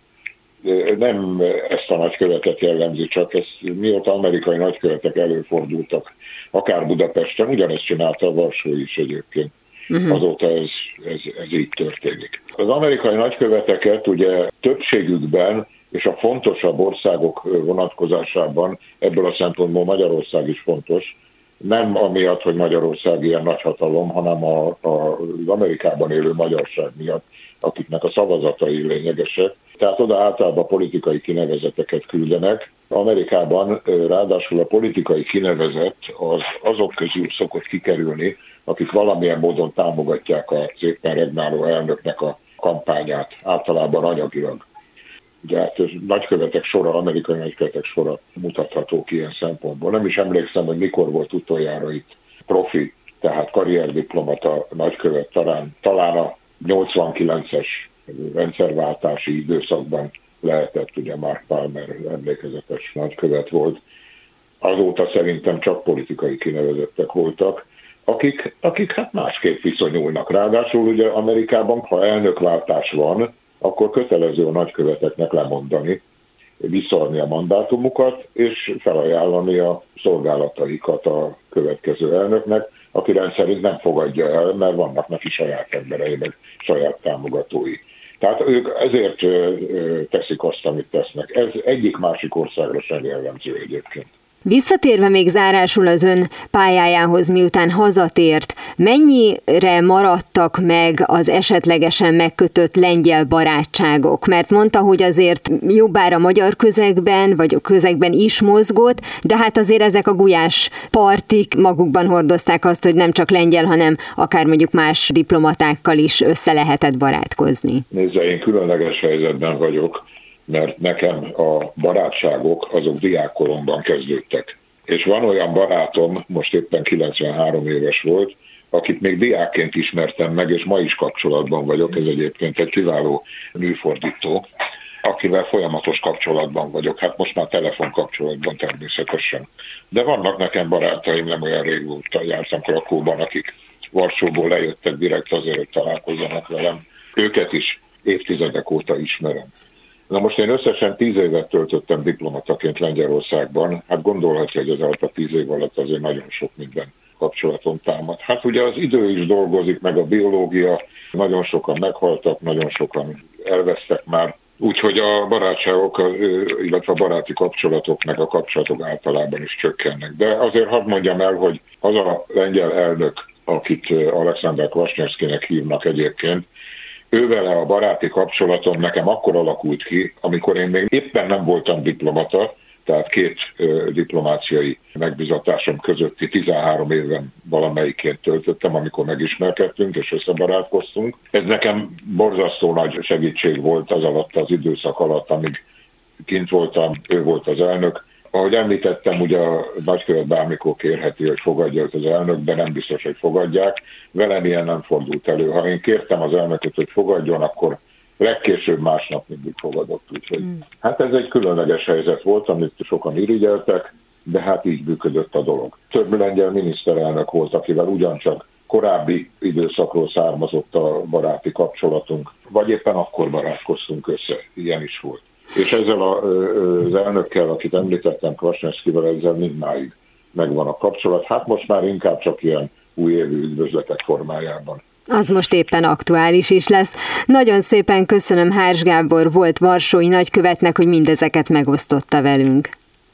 [SPEAKER 3] nem ezt a nagykövetet jellemzi, csak ezt mióta amerikai nagykövetek előfordultak, akár Budapesten, ugyanezt csinálta a Varsó is egyébként. Uh-huh. Azóta ez, ez, ez így történik. Az amerikai nagyköveteket ugye többségükben és a fontosabb országok vonatkozásában ebből a szempontból Magyarország is fontos, nem amiatt, hogy Magyarország ilyen nagyhatalom, hanem a, a, az Amerikában élő magyarság miatt, akiknek a szavazatai lényegesek. Tehát oda általában politikai kinevezeteket küldenek. Amerikában ráadásul a politikai kinevezett az azok közül szokott kikerülni, akik valamilyen módon támogatják az éppen regnáló elnöknek a kampányát, általában anyagilag. Ugye hát nagykövetek sora, amerikai nagykövetek sora mutatható ki ilyen szempontból. Nem is emlékszem, hogy mikor volt utoljára itt profi, tehát karrierdiplomata nagykövet, talán, talán a 89-es rendszerváltási időszakban lehetett, ugye Mark Palmer emlékezetes nagykövet volt. Azóta szerintem csak politikai kinevezettek voltak, akik, akik hát másképp viszonyulnak. Ráadásul ugye Amerikában, ha elnökváltás van, akkor kötelező a nagyköveteknek lemondani, visszaadni a mandátumukat, és felajánlani a szolgálataikat a következő elnöknek, aki rendszerint nem fogadja el, mert vannak neki saját emberei, meg saját támogatói. Tehát ők ezért teszik azt, amit tesznek. Ez egyik másik országra sem jellemző egyébként.
[SPEAKER 1] Visszatérve még zárásul az ön pályájához, miután hazatért, mennyire maradtak meg az esetlegesen megkötött lengyel barátságok? Mert mondta, hogy azért jobbára a magyar közegben, vagy a közegben is mozgott, de hát azért ezek a gulyás partik magukban hordozták azt, hogy nem csak lengyel, hanem akár mondjuk más diplomatákkal is össze lehetett barátkozni.
[SPEAKER 3] Nézze, én különleges helyzetben vagyok mert nekem a barátságok azok diákkoromban kezdődtek. És van olyan barátom, most éppen 93 éves volt, akit még diákként ismertem meg, és ma is kapcsolatban vagyok, ez egyébként egy kiváló műfordító, akivel folyamatos kapcsolatban vagyok. Hát most már telefonkapcsolatban természetesen. De vannak nekem barátaim, nem olyan régóta jártam Krakóban, akik Varsóból lejöttek direkt azért, hogy találkozzanak velem. Őket is évtizedek óta ismerem. Na most én összesen tíz évet töltöttem diplomataként Lengyelországban, hát gondolhatja, hogy az alatt a tíz év alatt azért nagyon sok minden kapcsolaton támad. Hát ugye az idő is dolgozik, meg a biológia, nagyon sokan meghaltak, nagyon sokan elvesztek már, Úgyhogy a barátságok, illetve a baráti kapcsolatok, meg a kapcsolatok általában is csökkennek. De azért hadd mondjam el, hogy az a lengyel elnök, akit Alexander Kvasnyevszkinek hívnak egyébként, ővele a baráti kapcsolatom nekem akkor alakult ki, amikor én még éppen nem voltam diplomata, tehát két diplomáciai megbizatásom közötti 13 éven valamelyiként töltöttem, amikor megismerkedtünk és összebarátkoztunk. Ez nekem borzasztó nagy segítség volt az alatt az időszak alatt, amíg kint voltam, ő volt az elnök, ahogy említettem, ugye a nagykövet bármikor kérheti, hogy fogadja őt az elnök, de nem biztos, hogy fogadják. Velem ilyen nem fordult elő. Ha én kértem az elnököt, hogy fogadjon, akkor legkésőbb másnap mindig fogadott. Úgyhogy, mm. Hát ez egy különleges helyzet volt, amit sokan irigyeltek, de hát így működött a dolog. Több lengyel miniszterelnök volt, akivel ugyancsak korábbi időszakról származott a baráti kapcsolatunk, vagy éppen akkor barátkoztunk össze, ilyen is volt. És ezzel a, az elnökkel, akit említettem, Kvasnyeszkivel, ezzel mindmáig megvan a kapcsolat. Hát most már inkább csak ilyen újévű üdvözletek formájában.
[SPEAKER 1] Az most éppen aktuális is lesz. Nagyon szépen köszönöm Hárs Gábor volt Varsói nagykövetnek, hogy mindezeket megosztotta velünk.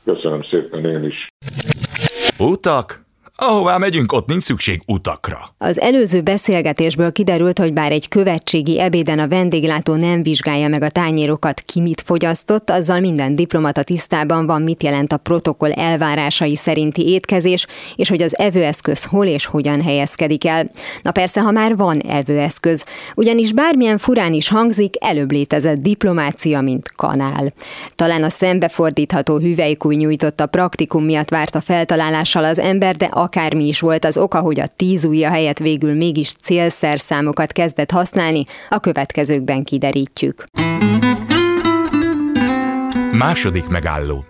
[SPEAKER 3] Köszönöm szépen én is.
[SPEAKER 2] Utak Ahová megyünk, ott nincs szükség utakra.
[SPEAKER 1] Az előző beszélgetésből kiderült, hogy bár egy követségi ebéden a vendéglátó nem vizsgálja meg a tányérokat, ki mit fogyasztott, azzal minden diplomata tisztában van, mit jelent a protokoll elvárásai szerinti étkezés, és hogy az evőeszköz hol és hogyan helyezkedik el. Na persze, ha már van evőeszköz, ugyanis bármilyen furán is hangzik, előbb létezett diplomácia, mint kanál. Talán a szembefordítható hüvelykúj nyújtotta praktikum miatt várt a feltalálással az ember, de akármi is volt az oka, hogy a tíz ujja helyett végül mégis célszerszámokat kezdett használni, a következőkben kiderítjük.
[SPEAKER 2] Második megálló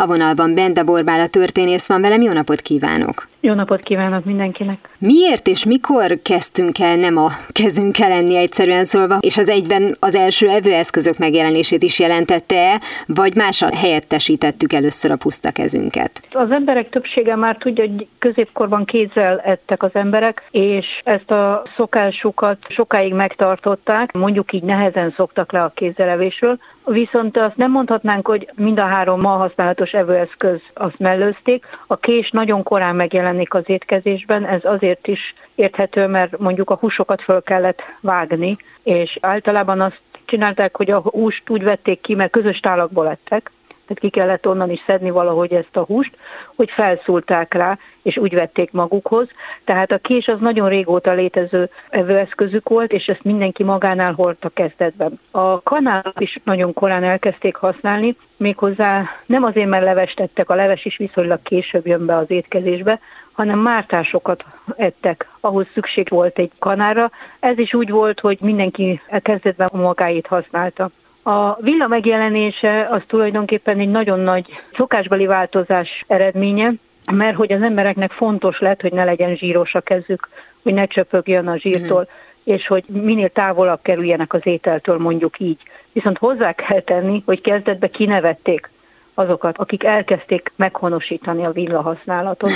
[SPEAKER 1] a vonalban Benda Borbála történész van velem, jó napot kívánok!
[SPEAKER 4] Jó napot kívánok mindenkinek!
[SPEAKER 1] Miért és mikor kezdtünk el nem a kezünkkel lenni egyszerűen szólva, és az egyben az első evőeszközök megjelenését is jelentette vagy mással helyettesítettük először a puszta kezünket?
[SPEAKER 4] Az emberek többsége már tudja, hogy középkorban kézzel ettek az emberek, és ezt a szokásukat sokáig megtartották, mondjuk így nehezen szoktak le a kézzelevésről, Viszont azt nem mondhatnánk, hogy mind a három ma használatos evőeszköz azt mellőzték. A kés nagyon korán megjelenik az étkezésben, ez azért is érthető, mert mondjuk a húsokat föl kellett vágni, és általában azt csinálták, hogy a húst úgy vették ki, mert közös tálakból lettek, tehát ki kellett onnan is szedni valahogy ezt a húst, hogy felszúlták rá, és úgy vették magukhoz. Tehát a kés az nagyon régóta létező evőeszközük volt, és ezt mindenki magánál hordta kezdetben. A kanál is nagyon korán elkezdték használni, méghozzá nem azért, mert leves tettek, a leves is viszonylag később jön be az étkezésbe, hanem mártásokat ettek, ahhoz szükség volt egy kanára. Ez is úgy volt, hogy mindenki kezdetben magáit használta. A villa megjelenése az tulajdonképpen egy nagyon nagy szokásbeli változás eredménye, mert hogy az embereknek fontos lett, hogy ne legyen zsíros a kezük, hogy ne csöpögjön a zsírtól, mm. és hogy minél távolabb kerüljenek az ételtől, mondjuk így. Viszont hozzá kell tenni, hogy kezdetbe kinevették azokat, akik elkezdték meghonosítani a villa használatot.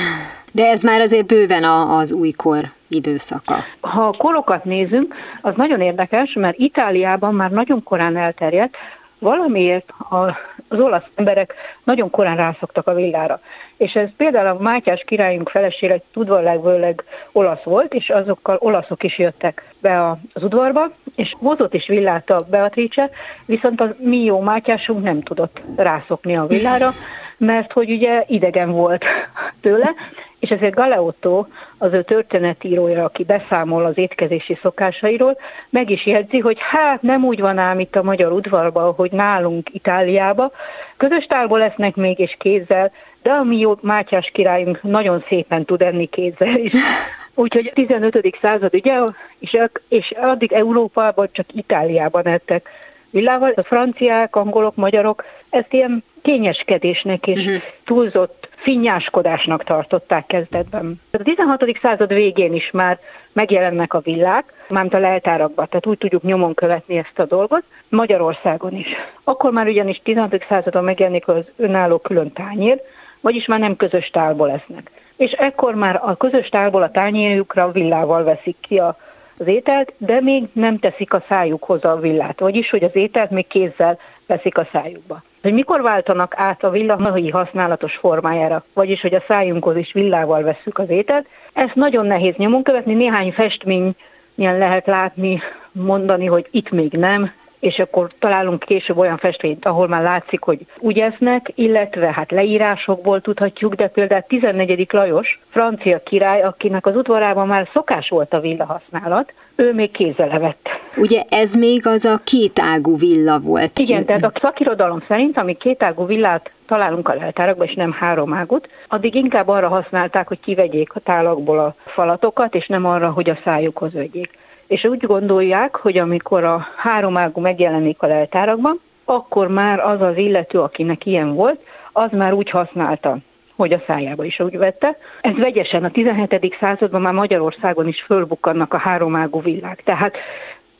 [SPEAKER 1] De ez már azért bőven a, az újkor időszaka.
[SPEAKER 4] Ha a korokat nézünk, az nagyon érdekes, mert Itáliában már nagyon korán elterjedt, valamiért az olasz emberek nagyon korán rászoktak a villára. És ez például a Mátyás királyunk felesége udvarlágvőleg olasz volt, és azokkal olaszok is jöttek be az udvarba, és hozott is villát a Beatrice, viszont a mi jó Mátyásunk nem tudott rászokni a villára, mert hogy ugye idegen volt tőle, és ezért Galeotto, az ő történetírója, aki beszámol az étkezési szokásairól, meg is jegyzi, hogy hát nem úgy van ám itt a magyar udvarban, hogy nálunk Itáliába, közös tárból lesznek még és kézzel, de a mi jó Mátyás királyunk nagyon szépen tud enni kézzel is. Úgyhogy 15. század, ugye, és, és addig Európában csak Itáliában ettek villával. A franciák, angolok, magyarok ezt ilyen kényeskedésnek és uh-huh. túlzott finnyáskodásnak tartották kezdetben. A 16. század végén is már megjelennek a villák, mármint a leltárakban, tehát úgy tudjuk nyomon követni ezt a dolgot, Magyarországon is. Akkor már ugyanis 16. századon megjelenik az önálló külön tányér, vagyis már nem közös tálból lesznek. És ekkor már a közös tálból a tányérjukra villával veszik ki a az ételt, de még nem teszik a szájukhoz a villát, vagyis hogy az ételt még kézzel veszik a szájukba. Hogy mikor váltanak át a villanai használatos formájára, vagyis hogy a szájunkhoz is villával vesszük az ételt, ezt nagyon nehéz nyomon követni, néhány festmény lehet látni, mondani, hogy itt még nem, és akkor találunk később olyan festményt, ahol már látszik, hogy úgy esznek, illetve hát leírásokból tudhatjuk, de például 14. Lajos, francia király, akinek az udvarában már szokás volt a villa használat, ő még kézzel evett.
[SPEAKER 1] Ugye ez még az a kétágú villa volt.
[SPEAKER 4] Igen, tehát a szakirodalom szerint, ami kétágú villát találunk a leltárakban, és nem háromágut, addig inkább arra használták, hogy kivegyék a tálakból a falatokat, és nem arra, hogy a szájukhoz vegyék és úgy gondolják, hogy amikor a három ágú megjelenik a leltárakban, akkor már az az illető, akinek ilyen volt, az már úgy használta hogy a szájába is úgy vette. Ez vegyesen a 17. században már Magyarországon is fölbukkannak a háromágú villák. Tehát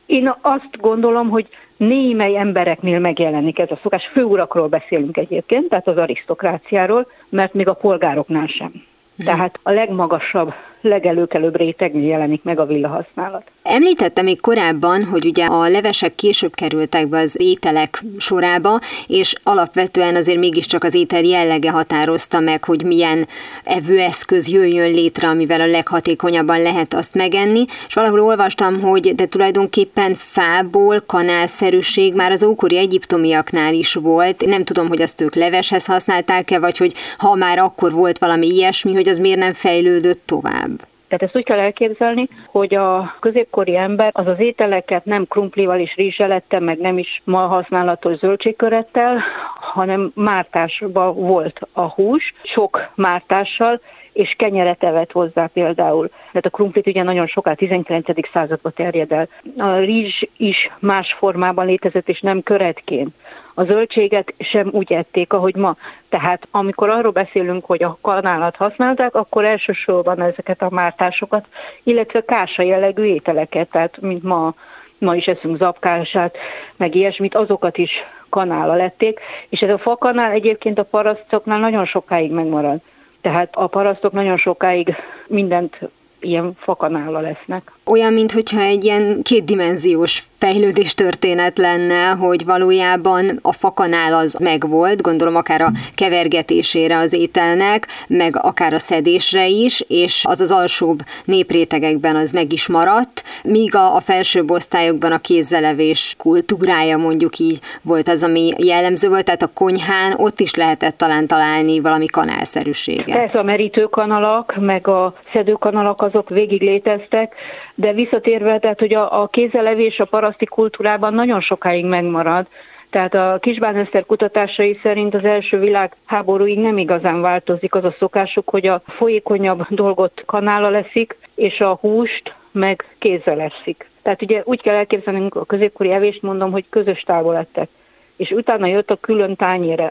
[SPEAKER 4] én azt gondolom, hogy némely embereknél megjelenik ez a szokás. Főurakról beszélünk egyébként, tehát az arisztokráciáról, mert még a polgároknál sem. Mhm. Tehát a legmagasabb, legelőkelőbb rétegnél jelenik meg a villa használat.
[SPEAKER 1] Említette még korábban, hogy ugye a levesek később kerültek be az ételek sorába, és alapvetően azért mégiscsak az étel jellege határozta meg, hogy milyen evőeszköz jöjjön létre, amivel a leghatékonyabban lehet azt megenni, és valahol olvastam, hogy de tulajdonképpen fából kanálszerűség már az ókori egyiptomiaknál is volt. Nem tudom, hogy azt ők leveshez használták-e, vagy hogy ha már akkor volt valami ilyesmi, hogy az miért nem fejlődött tovább.
[SPEAKER 4] Tehát ezt úgy kell elképzelni, hogy a középkori ember az az ételeket nem krumplival és rizselettel, meg nem is ma használatos zöldségkörettel, hanem mártásban volt a hús, sok mártással, és kenyeret evett hozzá például. Tehát a krumplit ugye nagyon soká, 19. században terjed el. A rizs is más formában létezett, és nem köretként. A zöldséget sem úgy ették, ahogy ma. Tehát amikor arról beszélünk, hogy a kanálat használták, akkor elsősorban ezeket a mártásokat, illetve kása jellegű ételeket, tehát mint ma ma is eszünk zapkását, meg ilyesmit, azokat is kanála lették, és ez a fakanál egyébként a parasztoknál nagyon sokáig megmarad. Tehát a parasztok nagyon sokáig mindent ilyen fakanála lesznek
[SPEAKER 1] olyan, mintha egy ilyen kétdimenziós fejlődés történet lenne, hogy valójában a fakanál az megvolt, gondolom akár a kevergetésére az ételnek, meg akár a szedésre is, és az az alsóbb néprétegekben az meg is maradt, míg a, a felsőbb osztályokban a kézzelevés kultúrája mondjuk így volt az, ami jellemző volt, tehát a konyhán ott is lehetett talán találni valami kanálszerűséget.
[SPEAKER 4] Persze a merítőkanalak, meg a szedőkanalak azok végig léteztek, de visszatérve, tehát hogy a, a kézelevés a paraszti kultúrában nagyon sokáig megmarad, tehát a Kisbán Eszter kutatásai szerint az első világháborúig nem igazán változik az a szokásuk, hogy a folyékonyabb dolgot kanála leszik, és a húst meg kézzel leszik. Tehát ugye úgy kell elképzelnünk a középkori evést, mondom, hogy közös távol ettek. És utána jött a külön tányére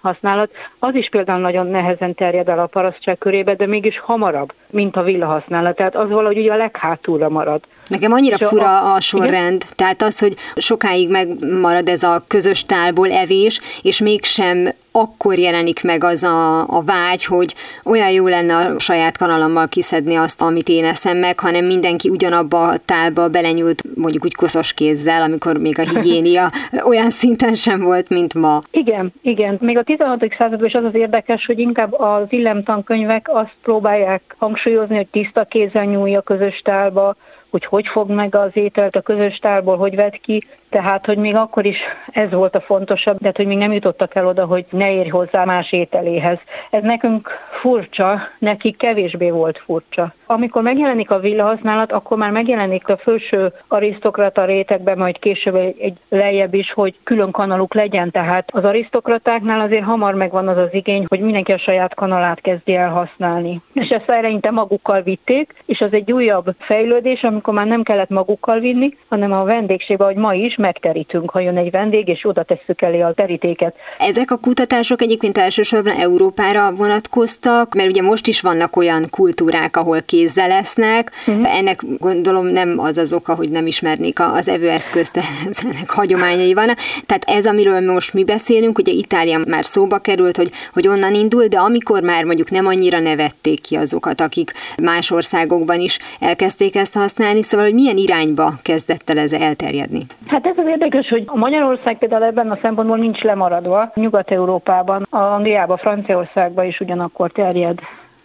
[SPEAKER 4] használat, az is például nagyon nehezen terjed el a parasztság körébe, de mégis hamarabb, mint a villa használat. Tehát az valahogy ugye a leghátulra marad.
[SPEAKER 1] Nekem annyira és fura a sorrend, igen? tehát az, hogy sokáig megmarad ez a közös tálból evés, és mégsem akkor jelenik meg az a, a vágy, hogy olyan jó lenne a saját kanalammal kiszedni azt, amit én eszem meg, hanem mindenki ugyanabba a tálba belenyúlt mondjuk úgy koszos kézzel, amikor még a higiénia olyan szinten sem volt, mint ma.
[SPEAKER 4] Igen, igen. Még a 16. században is az az érdekes, hogy inkább az illemtankönyvek azt próbálják hangsúlyozni, hogy tiszta kézzel nyúlja közös tálba, hogy hogy fog meg az ételt a közös tárból, hogy vett ki, tehát, hogy még akkor is ez volt a fontosabb, de hogy még nem jutottak el oda, hogy ne érj hozzá más ételéhez. Ez nekünk furcsa, nekik kevésbé volt furcsa. Amikor megjelenik a villahasználat, akkor már megjelenik a felső arisztokrata rétegben, majd később egy lejjebb is, hogy külön kanaluk legyen. Tehát az arisztokratáknál azért hamar megvan az az igény, hogy mindenki a saját kanalát kezdi el használni. És ezt eleinte magukkal vitték, és az egy újabb fejlődés, amikor már nem kellett magukkal vinni, hanem a vendégségbe, hogy ma is megterítünk, ha jön egy vendég, és oda tesszük elé a terítéket.
[SPEAKER 1] Ezek a kutatások egyébként elsősorban Európára vonatkoztak, mert ugye most is vannak olyan kultúrák, ahol kézzel lesznek. Uh-huh. Ennek gondolom nem az az oka, hogy nem ismernék az evőeszközt, ennek hagyományai vannak. Tehát ez, amiről most mi beszélünk, ugye Itália már szóba került, hogy, hogy onnan indul, de amikor már mondjuk nem annyira nevették ki azokat, akik más országokban is elkezdték ezt használni, szóval hogy milyen irányba kezdett el ez elterjedni?
[SPEAKER 4] Hát ez az érdekes, hogy Magyarország például ebben a szempontból nincs lemaradva. Nyugat-Európában, Angliában, Franciaországban is ugyanakkor terjed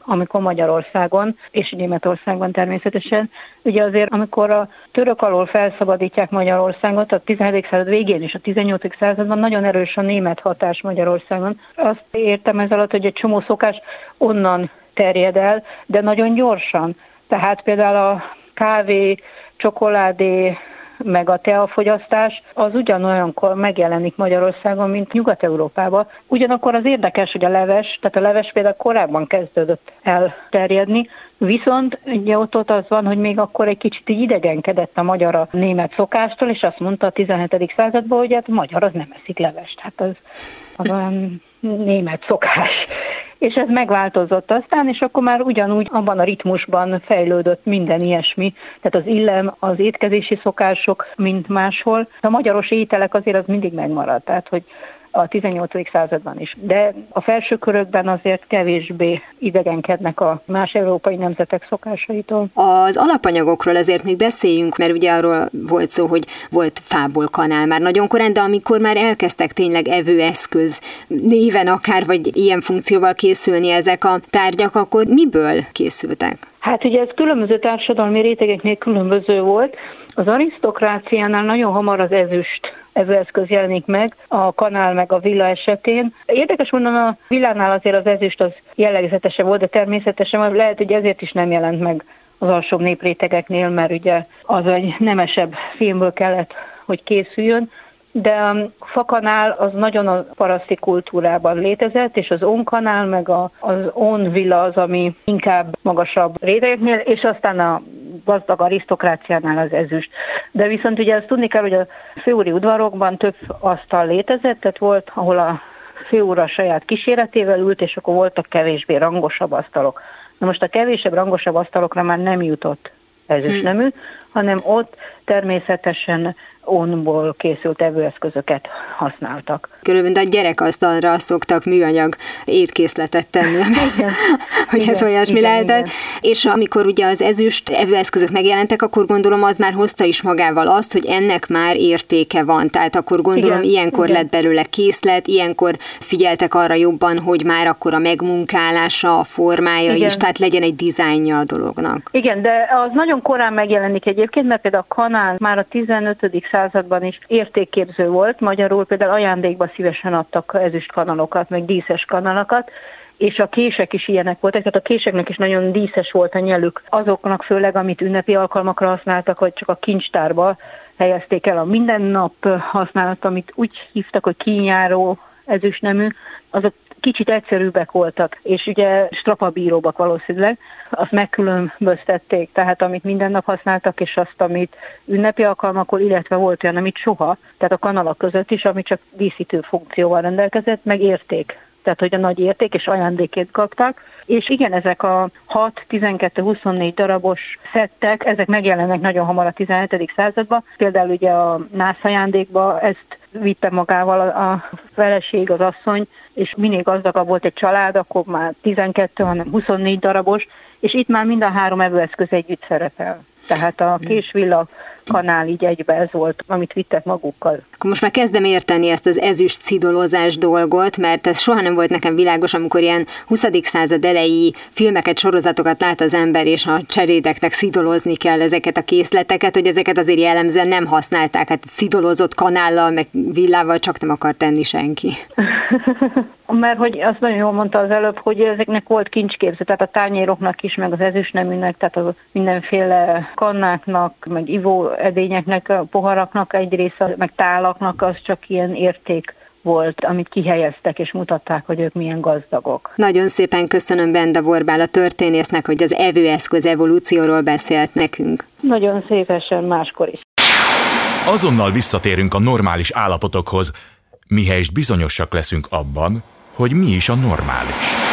[SPEAKER 4] amikor Magyarországon, és Németországban természetesen. Ugye azért, amikor a török alól felszabadítják Magyarországot, a 17. század végén és a 18. században nagyon erős a német hatás Magyarországon. Azt értem ez alatt, hogy egy csomó szokás onnan terjed el, de nagyon gyorsan. Tehát például a kávé, csokoládé, meg a teafogyasztás az ugyanolyankor megjelenik Magyarországon, mint Nyugat-Európában. Ugyanakkor az érdekes, hogy a leves, tehát a leves például korábban kezdődött elterjedni, Viszont ugye ott, ott az van, hogy még akkor egy kicsit így idegenkedett a magyar a német szokástól, és azt mondta a 17. században, hogy hát magyar az nem eszik levest. Hát az, az olyan német szokás és ez megváltozott aztán, és akkor már ugyanúgy abban a ritmusban fejlődött minden ilyesmi, tehát az illem, az étkezési szokások, mint máshol. A magyaros ételek azért az mindig megmaradt, tehát hogy a 18. században is. De a felső körökben azért kevésbé idegenkednek a más európai nemzetek szokásaitól.
[SPEAKER 1] Az alapanyagokról azért még beszéljünk, mert ugye arról volt szó, hogy volt fából kanál már nagyon korán, de amikor már elkezdtek tényleg evőeszköz néven akár, vagy ilyen funkcióval készülni ezek a tárgyak, akkor miből készültek?
[SPEAKER 4] Hát ugye ez különböző társadalmi rétegeknél különböző volt. Az arisztokráciánál nagyon hamar az ezüst evőeszköz jelenik meg, a kanál meg a villa esetén. Érdekes mondom, a villánál azért az ezüst az jellegzetese volt, de természetesen lehet, hogy ezért is nem jelent meg az alsóbb néprétegeknél, mert ugye az egy nemesebb filmből kellett, hogy készüljön de a fakanál az nagyon a paraszti kultúrában létezett, és az onkanál meg a, az onvilla az, ami inkább magasabb rétegeknél, és aztán a gazdag arisztokráciánál az ezüst. De viszont ugye ezt tudni kell, hogy a főúri udvarokban több asztal létezett, tehát volt, ahol a főúr a saját kíséretével ült, és akkor voltak kevésbé rangosabb asztalok. Na most a kevésebb rangosabb asztalokra már nem jutott ezüstnemű, hmm. Hanem ott természetesen onból készült evőeszközöket használtak.
[SPEAKER 1] Körülbelül a gyerekasztalra szoktak műanyag étkészletet tenni, igen, hogy igen, ez olyasmi igen, lehetett. Igen. És amikor ugye az ezüst evőeszközök megjelentek, akkor gondolom az már hozta is magával azt, hogy ennek már értéke van. Tehát akkor gondolom igen, ilyenkor igen. lett belőle készlet, ilyenkor figyeltek arra jobban, hogy már akkor a megmunkálása, a formája igen. is, tehát legyen egy dizájnja a dolognak.
[SPEAKER 4] Igen, de az nagyon korán megjelenik egyébként, mert például a kanál már a 15 században is értékképző volt, magyarul például ajándékba szívesen adtak ezüst kanalokat, meg díszes kanalokat, és a kések is ilyenek voltak, tehát a késeknek is nagyon díszes volt a nyelük. Azoknak főleg, amit ünnepi alkalmakra használtak, vagy csak a kincstárba helyezték el a mindennap használat, amit úgy hívtak, hogy kínjáró ezüstnemű, azok kicsit egyszerűbbek voltak, és ugye strapabíróbbak valószínűleg, azt megkülönböztették, tehát amit minden nap használtak, és azt, amit ünnepi alkalmakor, illetve volt olyan, amit soha, tehát a kanalak között is, ami csak díszítő funkcióval rendelkezett, meg érték tehát hogy a nagy érték és ajándékét kaptak. És igen, ezek a 6, 12, 24 darabos szettek, ezek megjelennek nagyon hamar a 17. században. Például ugye a nász ajándékba ezt vitte magával a feleség, az asszony, és minél gazdagabb volt egy család, akkor már 12, hanem 24 darabos, és itt már mind a három evőeszköz együtt szerepel. Tehát a késvilla kanál így egybe ez volt, amit vittek magukkal.
[SPEAKER 1] Akkor most már kezdem érteni ezt az ezüst szidolozás dolgot, mert ez soha nem volt nekem világos, amikor ilyen 20. század elejé filmeket, sorozatokat lát az ember, és a cserédeknek szidolozni kell ezeket a készleteket, hogy ezeket azért jellemzően nem használták, hát szidolozott kanállal, meg villával csak nem akar tenni senki.
[SPEAKER 4] mert hogy azt nagyon jól mondta az előbb, hogy ezeknek volt kincsképző, tehát a tányéroknak is, meg az ezüstneműnek, tehát a mindenféle kannáknak, meg ivó edényeknek, a poharaknak egy része, meg tálaknak az csak ilyen érték volt, amit kihelyeztek, és mutatták, hogy ők milyen gazdagok.
[SPEAKER 1] Nagyon szépen köszönöm Benda Borbál a történésznek, hogy az evőeszköz evolúcióról beszélt nekünk.
[SPEAKER 4] Nagyon szépesen máskor is.
[SPEAKER 2] Azonnal visszatérünk a normális állapotokhoz, mihelyest bizonyosak leszünk abban, hogy mi is a normális.